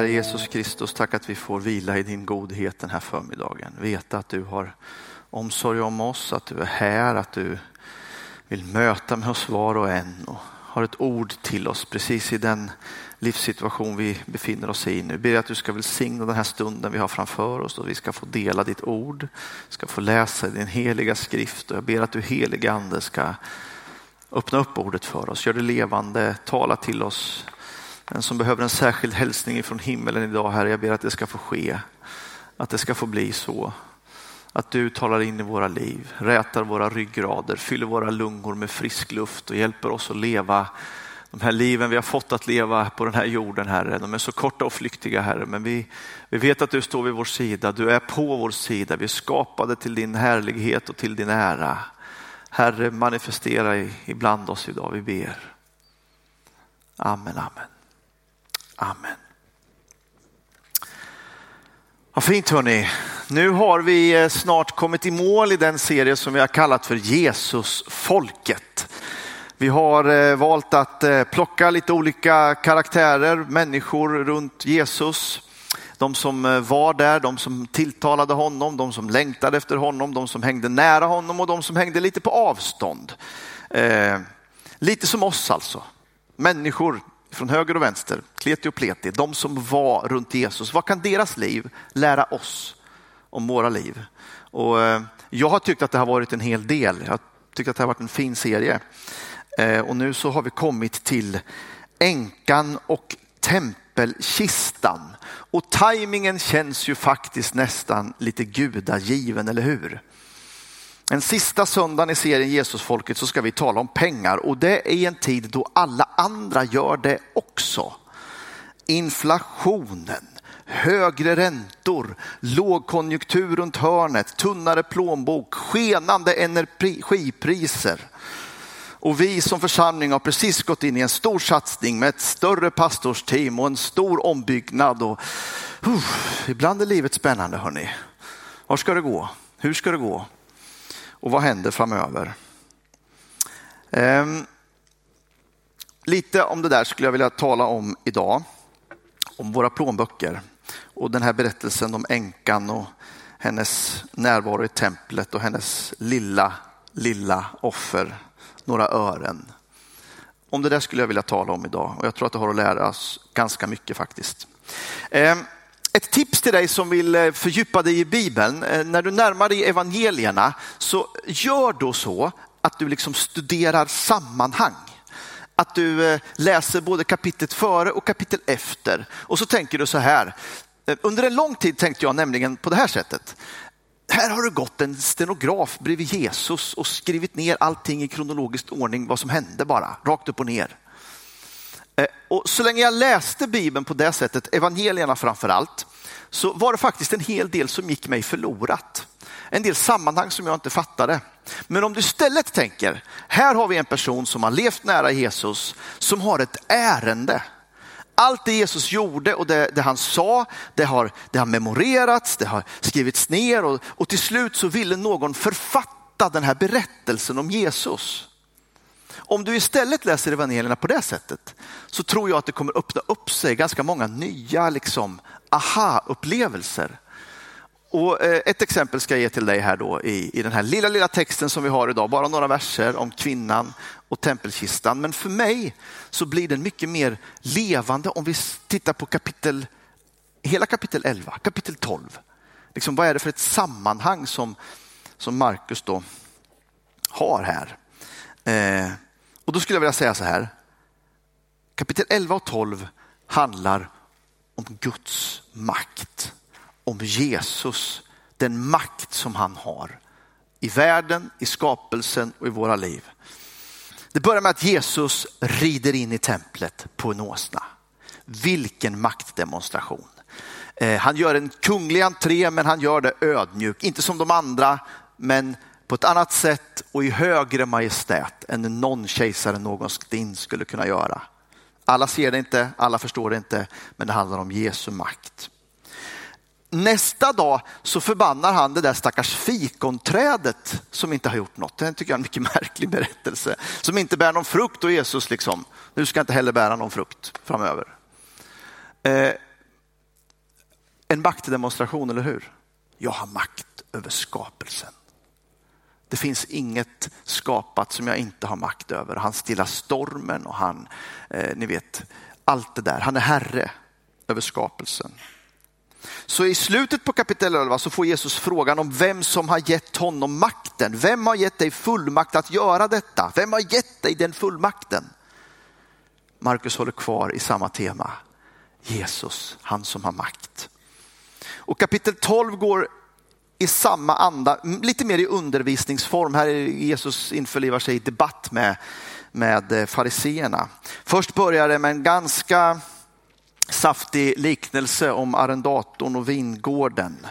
Herre Jesus Kristus, tack att vi får vila i din godhet den här förmiddagen. Veta att du har omsorg om oss, att du är här, att du vill möta med oss var och en och har ett ord till oss precis i den livssituation vi befinner oss i nu. Ber att du ska välsigna den här stunden vi har framför oss och vi ska få dela ditt ord, ska få läsa din heliga skrift och jag ber att du heliga ande ska öppna upp ordet för oss, gör det levande, tala till oss. Den som behöver en särskild hälsning från himmelen idag, Herre, jag ber att det ska få ske, att det ska få bli så. Att du talar in i våra liv, rätar våra ryggrader, fyller våra lungor med frisk luft och hjälper oss att leva de här liven vi har fått att leva på den här jorden, Herre. De är så korta och flyktiga, Herre, men vi, vi vet att du står vid vår sida. Du är på vår sida. Vi är skapade till din härlighet och till din ära. Herre, manifestera ibland oss idag, vi ber. Amen, amen. Amen. Vad fint hörni. Nu har vi eh, snart kommit i mål i den serie som vi har kallat för Jesusfolket. Vi har eh, valt att eh, plocka lite olika karaktärer, människor runt Jesus. De som var där, de som tilltalade honom, de som längtade efter honom, de som hängde nära honom och de som hängde lite på avstånd. Eh, lite som oss alltså. Människor från höger och vänster, kleti och pleti, de som var runt Jesus. Vad kan deras liv lära oss om våra liv? Och eh, jag har tyckt att det har varit en hel del. Jag har tyckt att det har varit en fin serie. Eh, och nu så har vi kommit till änkan och tempelkistan. Och tajmingen känns ju faktiskt nästan lite gudagiven, eller hur? En sista söndagen i serien Jesusfolket så ska vi tala om pengar och det är i en tid då alla andra gör det också. Inflationen, högre räntor, lågkonjunktur runt hörnet, tunnare plånbok, skenande energipriser. Och vi som församling har precis gått in i en stor satsning med ett större pastorsteam och en stor ombyggnad. Och, uh, ibland är livet spännande hörni. Var ska det gå? Hur ska det gå? Och vad händer framöver? Ehm, lite om det där skulle jag vilja tala om idag. Om våra plånböcker och den här berättelsen om änkan och hennes närvaro i templet och hennes lilla, lilla offer några ören. Om det där skulle jag vilja tala om idag och jag tror att det har att lära oss ganska mycket faktiskt. Ehm, ett tips till dig som vill eh, fördjupa dig i Bibeln, eh, när du närmar dig evangelierna så gör då så att du liksom studerar sammanhang. Att du eh, läser både kapitlet före och kapitel efter. Och så tänker du så här, under en lång tid tänkte jag nämligen på det här sättet. Här har det gått en stenograf bredvid Jesus och skrivit ner allting i kronologisk ordning, vad som hände bara, rakt upp och ner. Eh, och så länge jag läste Bibeln på det sättet, evangelierna framför allt, så var det faktiskt en hel del som gick mig förlorat. En del sammanhang som jag inte fattade. Men om du istället tänker, här har vi en person som har levt nära Jesus, som har ett ärende allt det Jesus gjorde och det, det han sa, det har, det har memorerats, det har skrivits ner och, och till slut så ville någon författa den här berättelsen om Jesus. Om du istället läser evangelierna på det sättet så tror jag att det kommer öppna upp sig ganska många nya liksom, aha-upplevelser. Och eh, ett exempel ska jag ge till dig här då i, i den här lilla, lilla texten som vi har idag, bara några verser om kvinnan och tempelkistan. Men för mig så blir den mycket mer levande om vi tittar på kapitel, hela kapitel 11, kapitel 12. Liksom, vad är det för ett sammanhang som, som Markus då har här? Eh, och då skulle jag vilja säga så här. Kapitel 11 och 12 handlar om Guds makt om Jesus, den makt som han har i världen, i skapelsen och i våra liv. Det börjar med att Jesus rider in i templet på en åsna. Vilken maktdemonstration. Eh, han gör en kunglig entré men han gör det ödmjuk, inte som de andra men på ett annat sätt och i högre majestät än någon kejsare någonsin skulle kunna göra. Alla ser det inte, alla förstår det inte, men det handlar om Jesu makt. Nästa dag så förbannar han det där stackars fikonträdet som inte har gjort något. Det tycker jag är en mycket märklig berättelse. Som inte bär någon frukt och Jesus liksom, nu ska jag inte heller bära någon frukt framöver. Eh, En maktdemonstration, eller hur? Jag har makt över skapelsen. Det finns inget skapat som jag inte har makt över. Han stillar stormen och han, eh, ni vet, allt det där. Han är herre över skapelsen. Så i slutet på kapitel 11 så får Jesus frågan om vem som har gett honom makten. Vem har gett dig fullmakt att göra detta? Vem har gett dig den fullmakten? Markus håller kvar i samma tema. Jesus, han som har makt. Och kapitel 12 går i samma anda, lite mer i undervisningsform. Här Jesus införlivar sig i debatt med, med eh, fariseerna. Först börjar det med en ganska saftig liknelse om arrendatorn och vingården.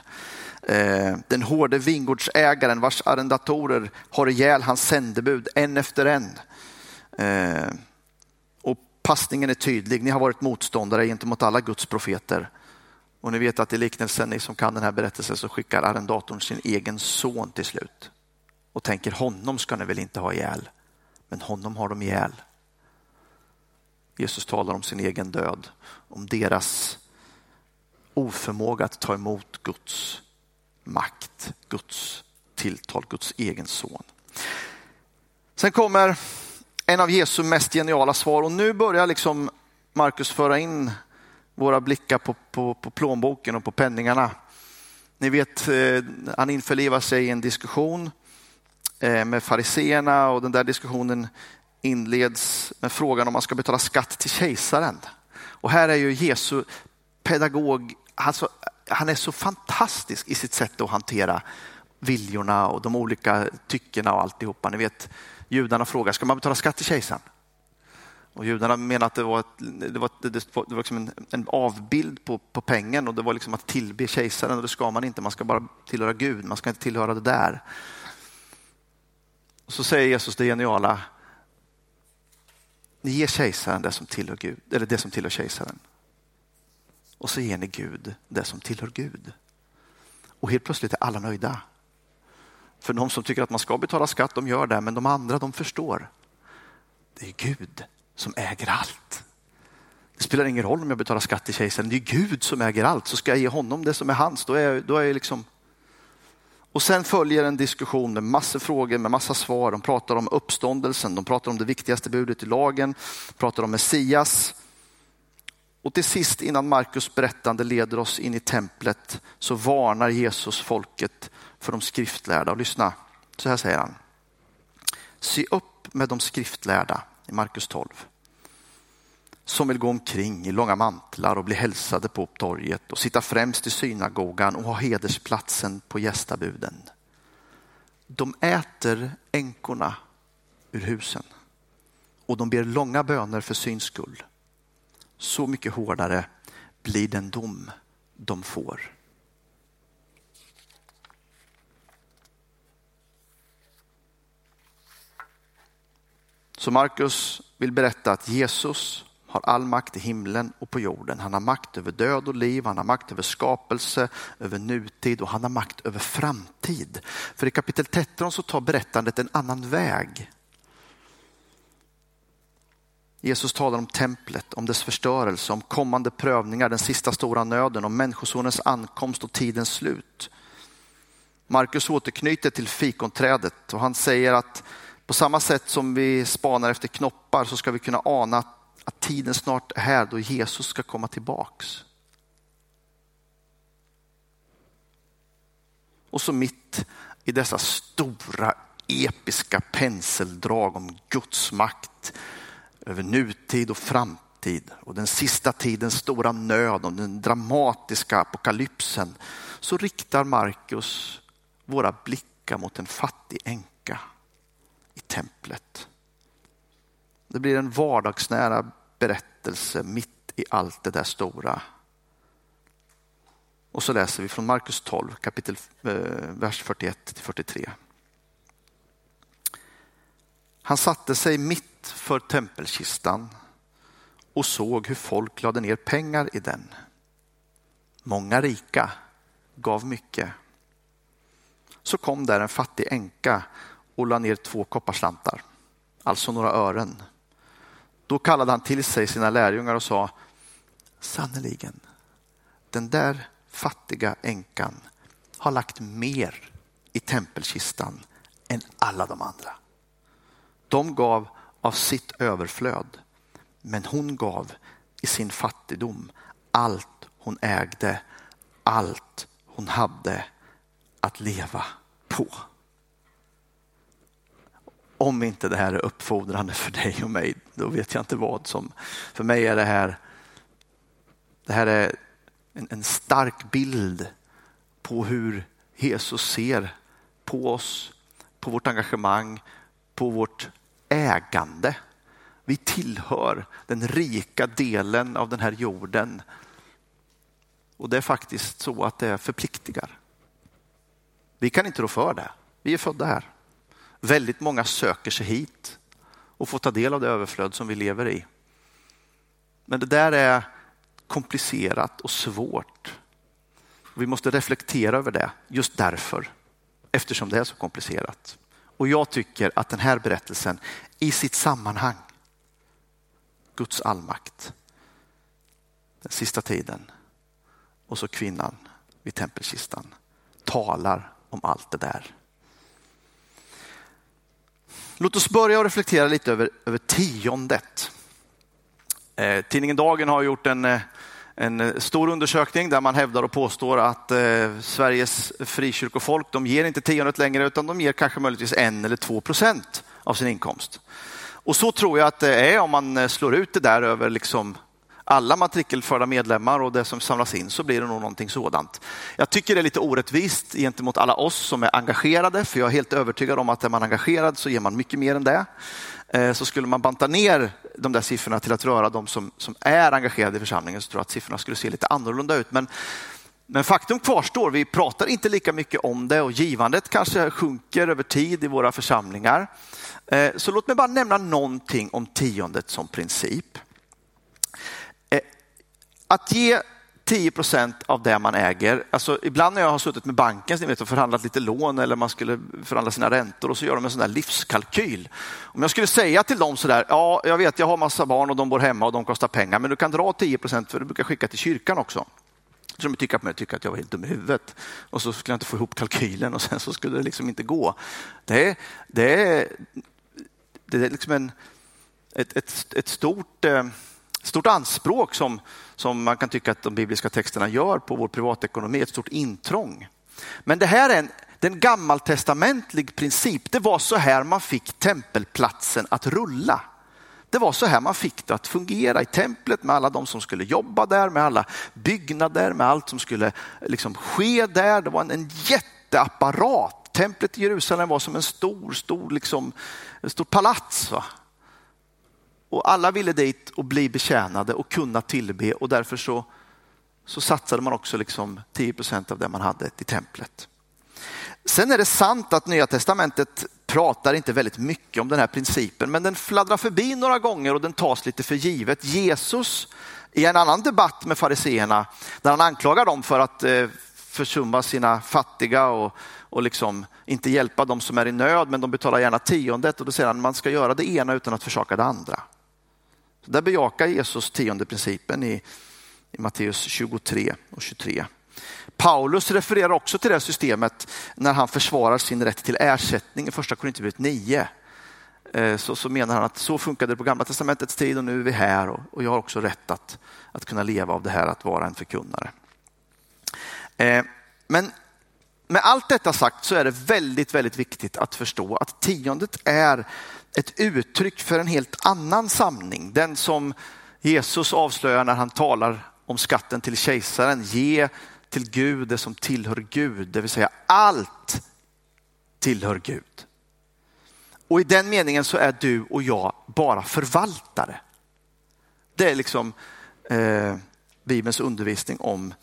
Eh, den hårde vingårdsägaren vars arrendatorer har ihjäl hans sändebud en efter en. Eh, och passningen är tydlig, ni har varit motståndare gentemot alla Guds profeter. Och ni vet att i liknelsen, ni som kan den här berättelsen, så skickar arrendatorn sin egen son till slut. Och tänker honom ska ni väl inte ha ihjäl. Men honom har de ihjäl. Jesus talar om sin egen död, om deras oförmåga att ta emot Guds makt, Guds tilltal, Guds egen son. Sen kommer en av Jesu mest geniala svar och nu börjar liksom Markus föra in våra blickar på, på, på plånboken och på penningarna. Ni vet, eh, han införlivar sig i en diskussion eh, med fariseerna och den där diskussionen inleds med frågan om man ska betala skatt till kejsaren. Och här är ju Jesu pedagog, alltså, han är så fantastisk i sitt sätt att hantera viljorna och de olika tyckena och alltihopa. Ni vet, judarna frågar, ska man betala skatt till kejsaren? Och judarna menar att det var, ett, det var, det var, det var liksom en, en, avbild på, på pengen och det var liksom att tillbe kejsaren och det ska man inte, man ska bara tillhöra Gud, man ska inte tillhöra det där. Och så säger Jesus det geniala, ni ger kejsaren det som tillhör Gud, eller det som tillhör kejsaren. Och så ger ni Gud det som tillhör Gud. Och helt plötsligt är alla nöjda. För de som tycker att man ska betala skatt, de gör det, men de andra de förstår. Det är Gud som äger allt. Det spelar ingen roll om jag betalar skatt till kejsaren, det är Gud som äger allt. Så ska jag ge honom det som är hans, då är jag, då är jag liksom och sen följer en diskussion med massor frågor, med massa svar. De pratar om uppståndelsen, de pratar om det viktigaste budet i lagen, de pratar om Messias. Och till sist innan Markus berättande leder oss in i templet så varnar Jesus folket för de skriftlärda. Och lyssna, så här säger han. Se upp med de skriftlärda i Markus 12 som vill gå omkring i långa mantlar och bli hälsade på torget och sitta främst i synagogan och ha hedersplatsen på gästabuden. De äter änkorna ur husen och de ber långa böner för syns skull. Så mycket hårdare blir den dom de får. Så Markus vill berätta att Jesus har all makt i himlen och på jorden. Han har makt över död och liv, han har makt över skapelse, över nutid och han har makt över framtid. För i kapitel 13 så tar berättandet en annan väg. Jesus talar om templet, om dess förstörelse, om kommande prövningar, den sista stora nöden, om människosonens ankomst och tidens slut. Markus återknyter till fikonträdet och han säger att på samma sätt som vi spanar efter knoppar så ska vi kunna ana att tiden snart är här då Jesus ska komma tillbaks. Och så mitt i dessa stora episka penseldrag om Guds makt över nutid och framtid och den sista tidens stora nöd och den dramatiska apokalypsen så riktar Markus våra blickar mot en fattig änka i templet. Det blir en vardagsnära berättelse mitt i allt det där stora. Och så läser vi från Markus 12, kapitel, eh, vers 41 till 43. Han satte sig mitt för tempelkistan och såg hur folk lade ner pengar i den. Många rika gav mycket. Så kom där en fattig änka och la ner två kopparslantar, alltså några ören. Då kallade han till sig sina lärjungar och sa, sannerligen, den där fattiga änkan har lagt mer i tempelkistan än alla de andra. De gav av sitt överflöd, men hon gav i sin fattigdom allt hon ägde, allt hon hade att leva på. Om inte det här är uppfordrande för dig och mig, då vet jag inte vad som... För mig är det här, det här är en, en stark bild på hur Jesus ser på oss, på vårt engagemang, på vårt ägande. Vi tillhör den rika delen av den här jorden. Och det är faktiskt så att det förpliktigar. Vi kan inte rå för det. Vi är födda här. Väldigt många söker sig hit och får ta del av det överflöd som vi lever i. Men det där är komplicerat och svårt. Vi måste reflektera över det just därför, eftersom det är så komplicerat. Och jag tycker att den här berättelsen i sitt sammanhang, Guds allmakt, den sista tiden och så kvinnan vid tempelkistan talar om allt det där. Låt oss börja och reflektera lite över, över tiondet. Eh, tidningen Dagen har gjort en, eh, en stor undersökning där man hävdar och påstår att eh, Sveriges frikyrkofolk de ger inte tiondet längre utan de ger kanske möjligtvis en eller två procent av sin inkomst. Och så tror jag att det är om man eh, slår ut det där över liksom alla matrikelförda medlemmar och det som samlas in så blir det nog någonting sådant. Jag tycker det är lite orättvist gentemot alla oss som är engagerade, för jag är helt övertygad om att är man engagerad så ger man mycket mer än det. Eh, så skulle man banta ner de där siffrorna till att röra de som, som är engagerade i församlingen så tror jag att siffrorna skulle se lite annorlunda ut. Men, men faktum kvarstår, vi pratar inte lika mycket om det och givandet kanske sjunker över tid i våra församlingar. Eh, så låt mig bara nämna någonting om tiondet som princip. Att ge 10 procent av det man äger. Alltså, ibland när jag har suttit med banken vet, och förhandlat lite lån eller man skulle förhandla sina räntor och så gör de en sån där livskalkyl. Om jag skulle säga till dem sådär, ja jag vet jag har massa barn och de bor hemma och de kostar pengar men du kan dra 10 procent för du brukar skicka till kyrkan också. Så de tycker att, jag tycker att jag var helt dum i huvudet och så skulle jag inte få ihop kalkylen och sen så skulle det liksom inte gå. Det är, det det är liksom en, ett, ett, ett stort eh, stort anspråk som, som man kan tycka att de bibliska texterna gör på vår privatekonomi, ett stort intrång. Men det här är en, den gammaltestamentlig princip. Det var så här man fick tempelplatsen att rulla. Det var så här man fick det att fungera i templet med alla de som skulle jobba där, med alla byggnader, med allt som skulle liksom ske där. Det var en, en jätteapparat. Templet i Jerusalem var som en stor, stor, liksom, en stor palats. Va? Och alla ville dit och bli betjänade och kunna tillbe och därför så, så satsade man också liksom 10 procent av det man hade till templet. Sen är det sant att Nya Testamentet pratar inte väldigt mycket om den här principen, men den fladdrar förbi några gånger och den tas lite för givet. Jesus i en annan debatt med fariseerna, där han anklagar dem för att eh, försumma sina fattiga och, och liksom inte hjälpa dem som är i nöd, men de betalar gärna tiondet och då säger han man ska göra det ena utan att försaka det andra. Där bejakar Jesus tionde principen i, i Matteus 23 och 23. Paulus refererar också till det systemet när han försvarar sin rätt till ersättning i första Korinthierbrevet 9. Eh, så, så menar han att så funkade det på gamla testamentets tid och nu är vi här och, och jag har också rätt att, att kunna leva av det här att vara en förkunnare. Eh, men med allt detta sagt så är det väldigt, väldigt viktigt att förstå att tiondet är ett uttryck för en helt annan sanning. Den som Jesus avslöjar när han talar om skatten till kejsaren. Ge till Gud det som tillhör Gud, det vill säga allt tillhör Gud. Och i den meningen så är du och jag bara förvaltare. Det är liksom eh, Bibelns undervisning om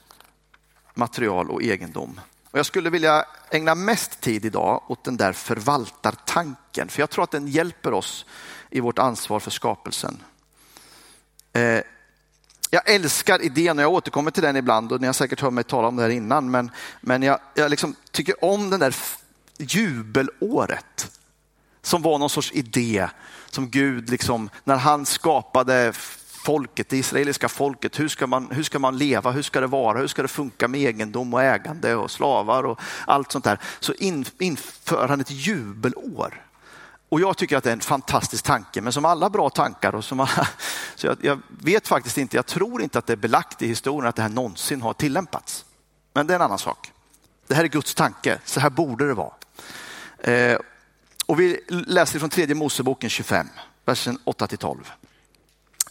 material och egendom. Och jag skulle vilja ägna mest tid idag åt den där förvaltartanken, för jag tror att den hjälper oss i vårt ansvar för skapelsen. Eh, jag älskar idén och jag återkommer till den ibland och ni har säkert hört mig tala om det här innan, men, men jag, jag liksom tycker om den där jubelåret som var någon sorts idé som Gud, liksom, när han skapade folket, det israeliska folket. Hur ska, man, hur ska man leva? Hur ska det vara? Hur ska det funka med egendom och ägande och slavar och allt sånt där? Så in, inför han ett jubelår. Och jag tycker att det är en fantastisk tanke, men som alla bra tankar och som alla, så jag, jag, vet faktiskt inte, jag tror inte att det är belagt i historien att det här någonsin har tillämpats. Men det är en annan sak. Det här är Guds tanke, så här borde det vara. Eh, och vi läser från tredje Moseboken 25, versen 8 till 12.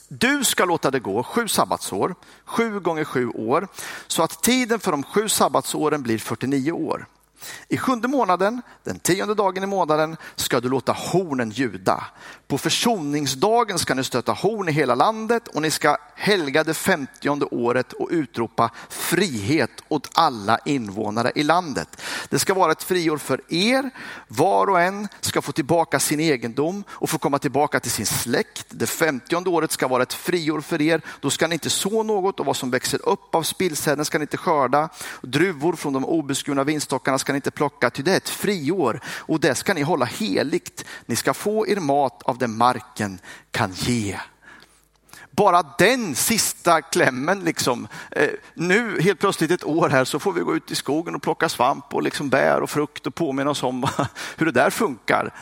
Du ska låta det gå sju sabbatsår, sju gånger sju år, så att tiden för de sju sabbatsåren blir 49 år. I sjunde månaden, den tionde dagen i månaden, ska du låta hornen ljuda. På försoningsdagen ska ni stöta horn i hela landet och ni ska helga det femtionde året och utropa frihet åt alla invånare i landet. Det ska vara ett friår för er. Var och en ska få tillbaka sin egendom och få komma tillbaka till sin släkt. Det femtionde året ska vara ett friår för er. Då ska ni inte så något och vad som växer upp av spillsäden ska ni inte skörda. Druvor från de obeskurna vinstockarna ska ni inte plocka, ty det är ett friår och det ska ni hålla heligt. Ni ska få er mat av det marken kan ge. Bara den sista klämmen, liksom. Eh, nu helt plötsligt ett år här så får vi gå ut i skogen och plocka svamp och liksom bär och frukt och påminna oss om hur det där funkar.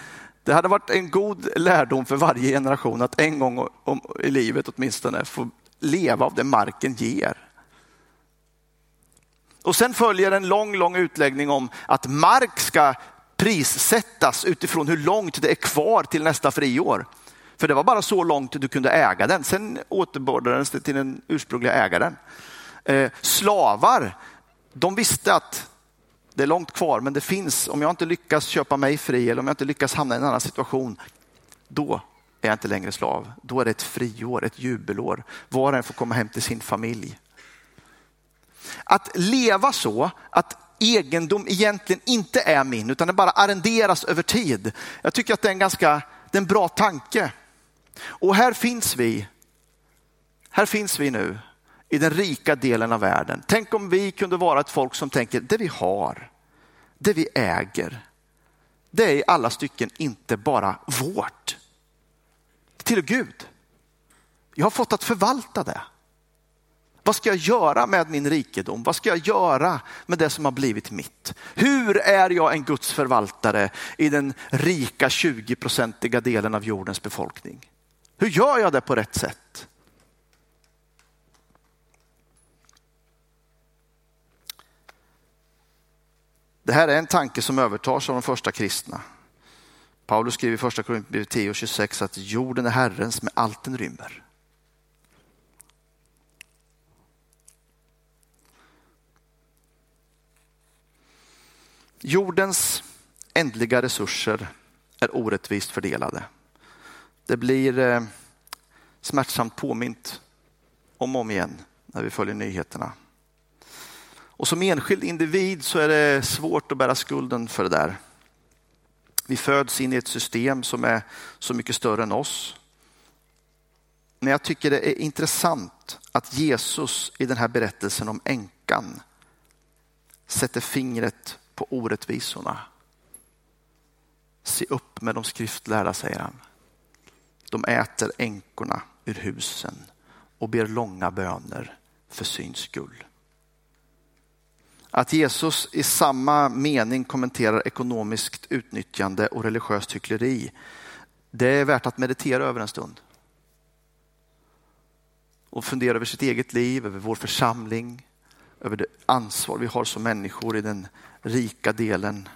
Det hade varit en god lärdom för varje generation att en gång i livet åtminstone få leva av det marken ger. Och sen följer en lång, lång utläggning om att mark ska prissättas utifrån hur långt det är kvar till nästa friår. För det var bara så långt du kunde äga den. Sen återbördades det till den ursprungliga ägaren. Eh, slavar, de visste att det är långt kvar, men det finns, om jag inte lyckas köpa mig fri eller om jag inte lyckas hamna i en annan situation, då är jag inte längre slav. Då är det ett friår, ett jubelår. Var och en får komma hem till sin familj. Att leva så att egendom egentligen inte är min utan det bara arrenderas över tid. Jag tycker att det är en ganska det är en bra tanke. Och här finns vi. Här finns vi nu i den rika delen av världen. Tänk om vi kunde vara ett folk som tänker det vi har, det vi äger, det är i alla stycken inte bara vårt. Det tillhör Gud. Jag har fått att förvalta det. Vad ska jag göra med min rikedom? Vad ska jag göra med det som har blivit mitt? Hur är jag en Guds förvaltare i den rika 20-procentiga delen av jordens befolkning? Hur gör jag det på rätt sätt? Det här är en tanke som övertas av de första kristna. Paulus skriver i första Korinthierbrevet 10 och 26 att jorden är Herrens med allt den rymmer. Jordens ändliga resurser är orättvist fördelade. Det blir eh, smärtsamt påmint om och om igen när vi följer nyheterna. Och som enskild individ så är det svårt att bära skulden för det där. Vi föds in i ett system som är så mycket större än oss. Men jag tycker det är intressant att Jesus i den här berättelsen om änkan sätter fingret på orättvisorna. Se upp med de skriftlärda, säger han. De äter änkorna ur husen och ber långa böner för syns skull. Att Jesus i samma mening kommenterar ekonomiskt utnyttjande och religiöst hyckleri, det är värt att meditera över en stund. Och fundera över sitt eget liv, över vår församling, över det ansvar vi har som människor i den rika delen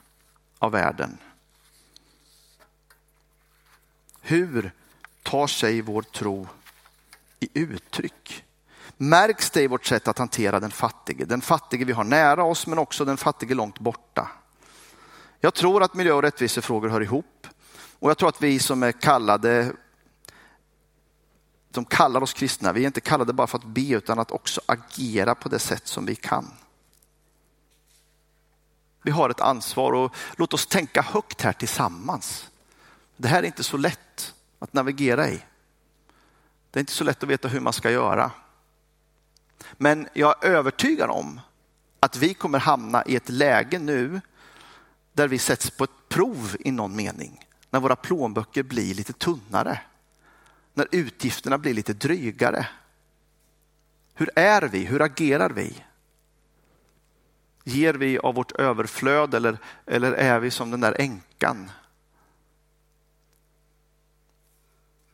av världen. Hur tar sig vår tro i uttryck? Märks det i vårt sätt att hantera den fattige? Den fattige vi har nära oss men också den fattige långt borta. Jag tror att miljö och rättvisefrågor hör ihop och jag tror att vi som är kallade de kallar oss kristna. Vi är inte kallade bara för att be utan att också agera på det sätt som vi kan. Vi har ett ansvar och låt oss tänka högt här tillsammans. Det här är inte så lätt att navigera i. Det är inte så lätt att veta hur man ska göra. Men jag är övertygad om att vi kommer hamna i ett läge nu där vi sätts på ett prov i någon mening. När våra plånböcker blir lite tunnare när utgifterna blir lite drygare? Hur är vi? Hur agerar vi? Ger vi av vårt överflöd eller, eller är vi som den där änkan?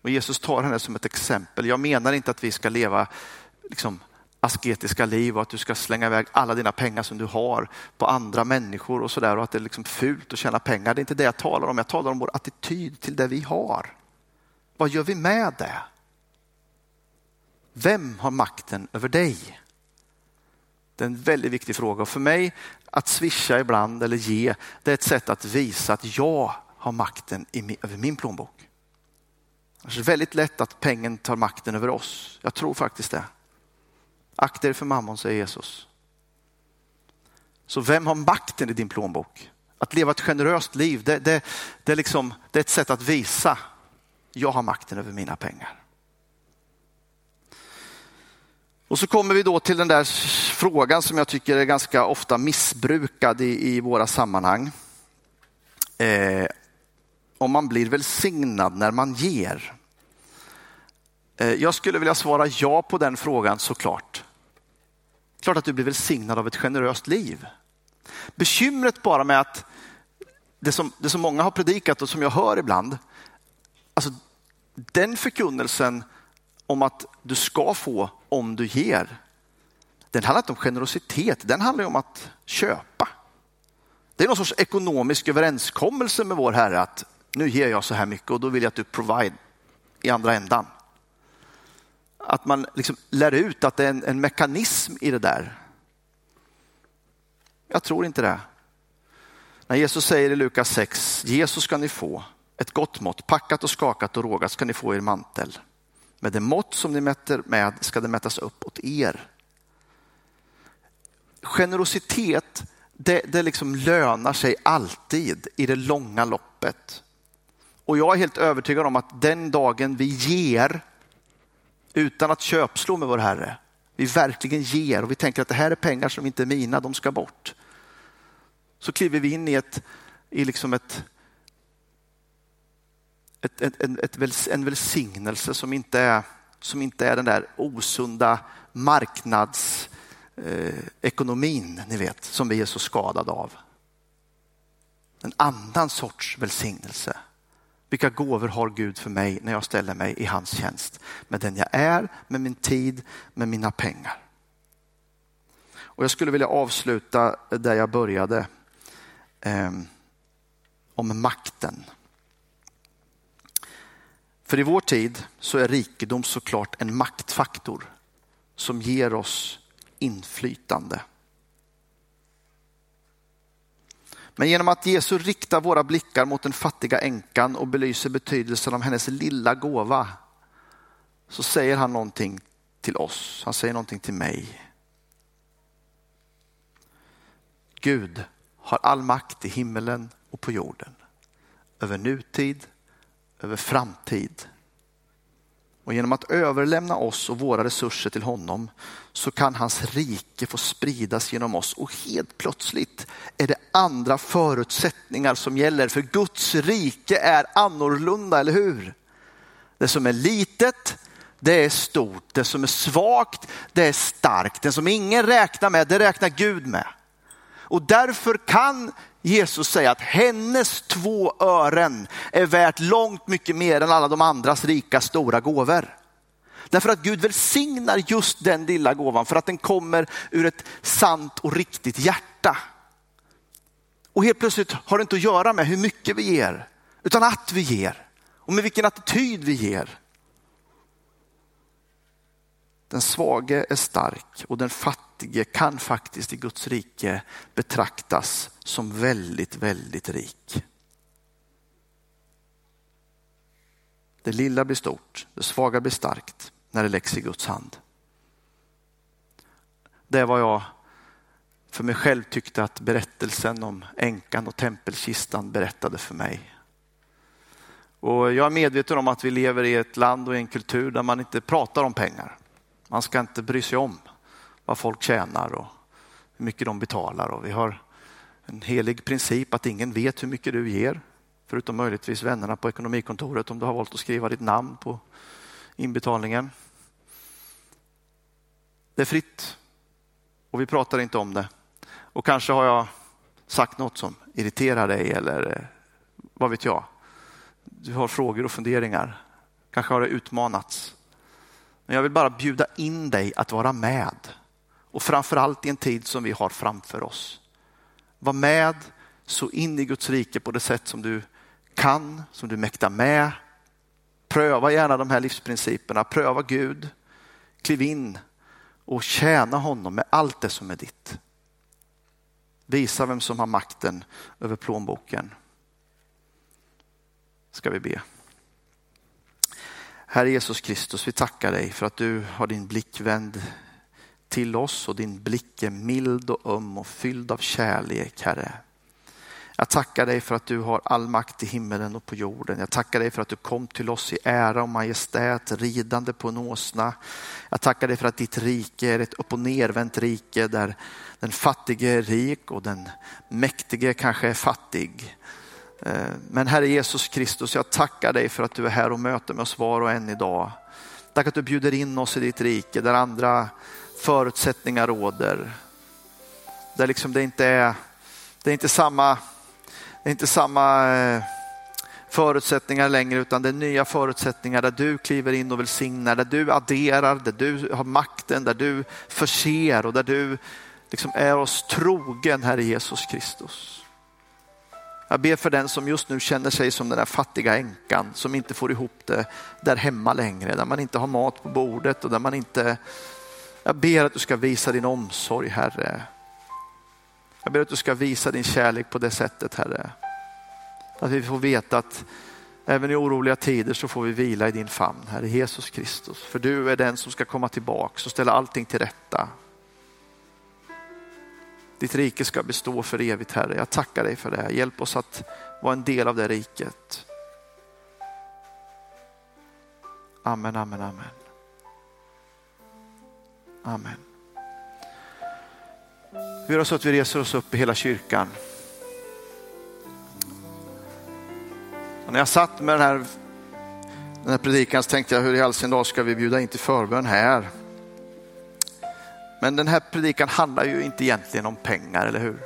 Och Jesus tar henne som ett exempel. Jag menar inte att vi ska leva liksom, asketiska liv och att du ska slänga iväg alla dina pengar som du har på andra människor och sådär och att det är liksom fult att tjäna pengar. Det är inte det jag talar om. Jag talar om vår attityd till det vi har. Vad gör vi med det? Vem har makten över dig? Det är en väldigt viktig fråga och för mig att swisha ibland eller ge, det är ett sätt att visa att jag har makten över min plånbok. Alltså, det är väldigt lätt att pengen tar makten över oss. Jag tror faktiskt det. Akta er för mammon, säger Jesus. Så vem har makten i din plånbok? Att leva ett generöst liv, det, det, det, är liksom, det är ett sätt att visa, jag har makten över mina pengar. Och så kommer vi då till den där frågan som jag tycker är ganska ofta missbrukad i, i våra sammanhang. Eh, om man blir välsignad när man ger. Eh, jag skulle vilja svara ja på den frågan såklart. Klart att du blir välsignad av ett generöst liv. Bekymret bara med att det som, det som många har predikat och som jag hör ibland, alltså den förkunnelsen om att du ska få om du ger, den handlar inte om generositet, den handlar om att köpa. Det är någon sorts ekonomisk överenskommelse med vår Herre att nu ger jag så här mycket och då vill jag att du provide i andra ändan. Att man liksom lär ut att det är en, en mekanism i det där. Jag tror inte det. När Jesus säger i Lukas 6, Jesus ska ni få, ett gott mått, packat och skakat och rågat ska ni få er mantel. Med det mått som ni mäter med ska det mätas upp åt er. Generositet, det, det liksom lönar sig alltid i det långa loppet. Och jag är helt övertygad om att den dagen vi ger utan att köpslå med vår Herre, vi verkligen ger och vi tänker att det här är pengar som inte är mina, de ska bort. Så kliver vi in i, ett, i liksom ett, ett, ett, ett, en välsignelse som inte, är, som inte är den där osunda marknadsekonomin, eh, ni vet, som vi är så skadade av. En annan sorts välsignelse. Vilka gåvor har Gud för mig när jag ställer mig i hans tjänst? Med den jag är, med min tid, med mina pengar. Och jag skulle vilja avsluta där jag började. Eh, om makten. För i vår tid så är rikedom såklart en maktfaktor som ger oss inflytande. Men genom att Jesus riktar våra blickar mot den fattiga änkan och belyser betydelsen av hennes lilla gåva så säger han någonting till oss. Han säger någonting till mig. Gud har all makt i himmelen och på jorden. Över nutid, över framtid. Och genom att överlämna oss och våra resurser till honom så kan hans rike få spridas genom oss och helt plötsligt är det andra förutsättningar som gäller. För Guds rike är annorlunda, eller hur? Det som är litet, det är stort. Det som är svagt, det är starkt. Det som ingen räknar med, det räknar Gud med. Och därför kan Jesus säga att hennes två ören är värt långt mycket mer än alla de andras rika stora gåvor. Därför att Gud välsignar just den lilla gåvan för att den kommer ur ett sant och riktigt hjärta. Och helt plötsligt har det inte att göra med hur mycket vi ger, utan att vi ger och med vilken attityd vi ger. Den svage är stark och den fattige kan faktiskt i Guds rike betraktas som väldigt, väldigt rik. Det lilla blir stort, det svaga blir starkt när det läggs i Guds hand. Det är vad jag för mig själv tyckte att berättelsen om änkan och tempelkistan berättade för mig. Och jag är medveten om att vi lever i ett land och i en kultur där man inte pratar om pengar. Man ska inte bry sig om vad folk tjänar och hur mycket de betalar. Och vi har en helig princip att ingen vet hur mycket du ger, förutom möjligtvis vännerna på ekonomikontoret om du har valt att skriva ditt namn på inbetalningen. Det är fritt och vi pratar inte om det. Och kanske har jag sagt något som irriterar dig eller eh, vad vet jag. Du har frågor och funderingar. Kanske har det utmanats. Men jag vill bara bjuda in dig att vara med. Och framförallt i en tid som vi har framför oss. Var med så in i Guds rike på det sätt som du kan, som du mäktar med. Pröva gärna de här livsprinciperna, pröva Gud. Kliv in och tjäna honom med allt det som är ditt. Visa vem som har makten över plånboken. Ska vi be. Herre Jesus Kristus, vi tackar dig för att du har din blick vänd till oss och din blick är mild och öm och fylld av kärlek, Herre. Jag tackar dig för att du har all makt i himmelen och på jorden. Jag tackar dig för att du kom till oss i ära och majestät, ridande på en åsna. Jag tackar dig för att ditt rike är ett upp och nervänt rike där den fattige är rik och den mäktige kanske är fattig. Eh, men Herre Jesus Kristus, jag tackar dig för att du är här och möter med oss var och en idag. Tack att du bjuder in oss i ditt rike där andra förutsättningar råder. Där liksom det inte är, det är inte samma, det är inte samma eh, förutsättningar längre utan det är nya förutsättningar där du kliver in och välsignar, där du adderar, där du har makten, där du förser och där du liksom är oss trogen, Herre Jesus Kristus. Jag ber för den som just nu känner sig som den där fattiga änkan som inte får ihop det där hemma längre, där man inte har mat på bordet och där man inte... Jag ber att du ska visa din omsorg, Herre. Jag ber att du ska visa din kärlek på det sättet, Herre. Att vi får veta att även i oroliga tider så får vi vila i din famn, Herre Jesus Kristus. För du är den som ska komma tillbaka och ställa allting till rätta. Ditt rike ska bestå för evigt Herre. Jag tackar dig för det. Hjälp oss att vara en del av det riket. Amen, amen, amen. Amen. Vi gör så att vi reser oss upp i hela kyrkan. Och när jag satt med den här, den här predikan så tänkte jag hur i all sin dag ska vi bjuda in till förbön här? Men den här predikan handlar ju inte egentligen om pengar, eller hur?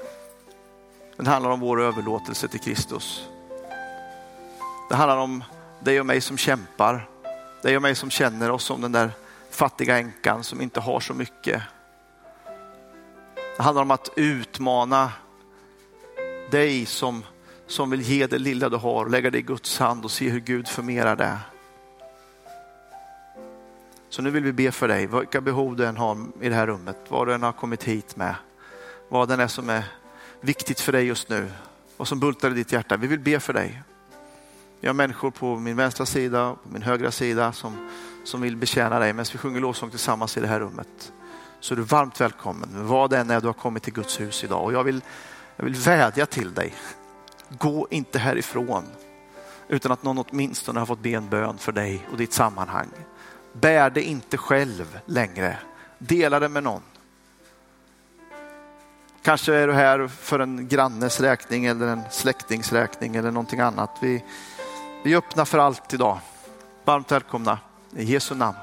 Den handlar om vår överlåtelse till Kristus. Det handlar om dig och mig som kämpar, dig och mig som känner oss som den där fattiga änkan som inte har så mycket. Det handlar om att utmana dig som, som vill ge det lilla du har, lägga det i Guds hand och se hur Gud förmerar det. Så nu vill vi be för dig, vilka behov du än har i det här rummet, vad du än har kommit hit med, vad det är som är viktigt för dig just nu, vad som bultar i ditt hjärta. Vi vill be för dig. Vi har människor på min vänstra sida och på min högra sida som, som vill betjäna dig medan vi sjunger lovsång tillsammans i det här rummet. Så är du varmt välkommen, vad det än är du har kommit till Guds hus idag. Och jag vill, jag vill vädja till dig, gå inte härifrån utan att någon åtminstone har fått be en bön för dig och ditt sammanhang. Bär det inte själv längre. Dela det med någon. Kanske är du här för en grannes räkning eller en släktings räkning eller någonting annat. Vi, vi öppnar för allt idag. Varmt välkomna i Jesu namn.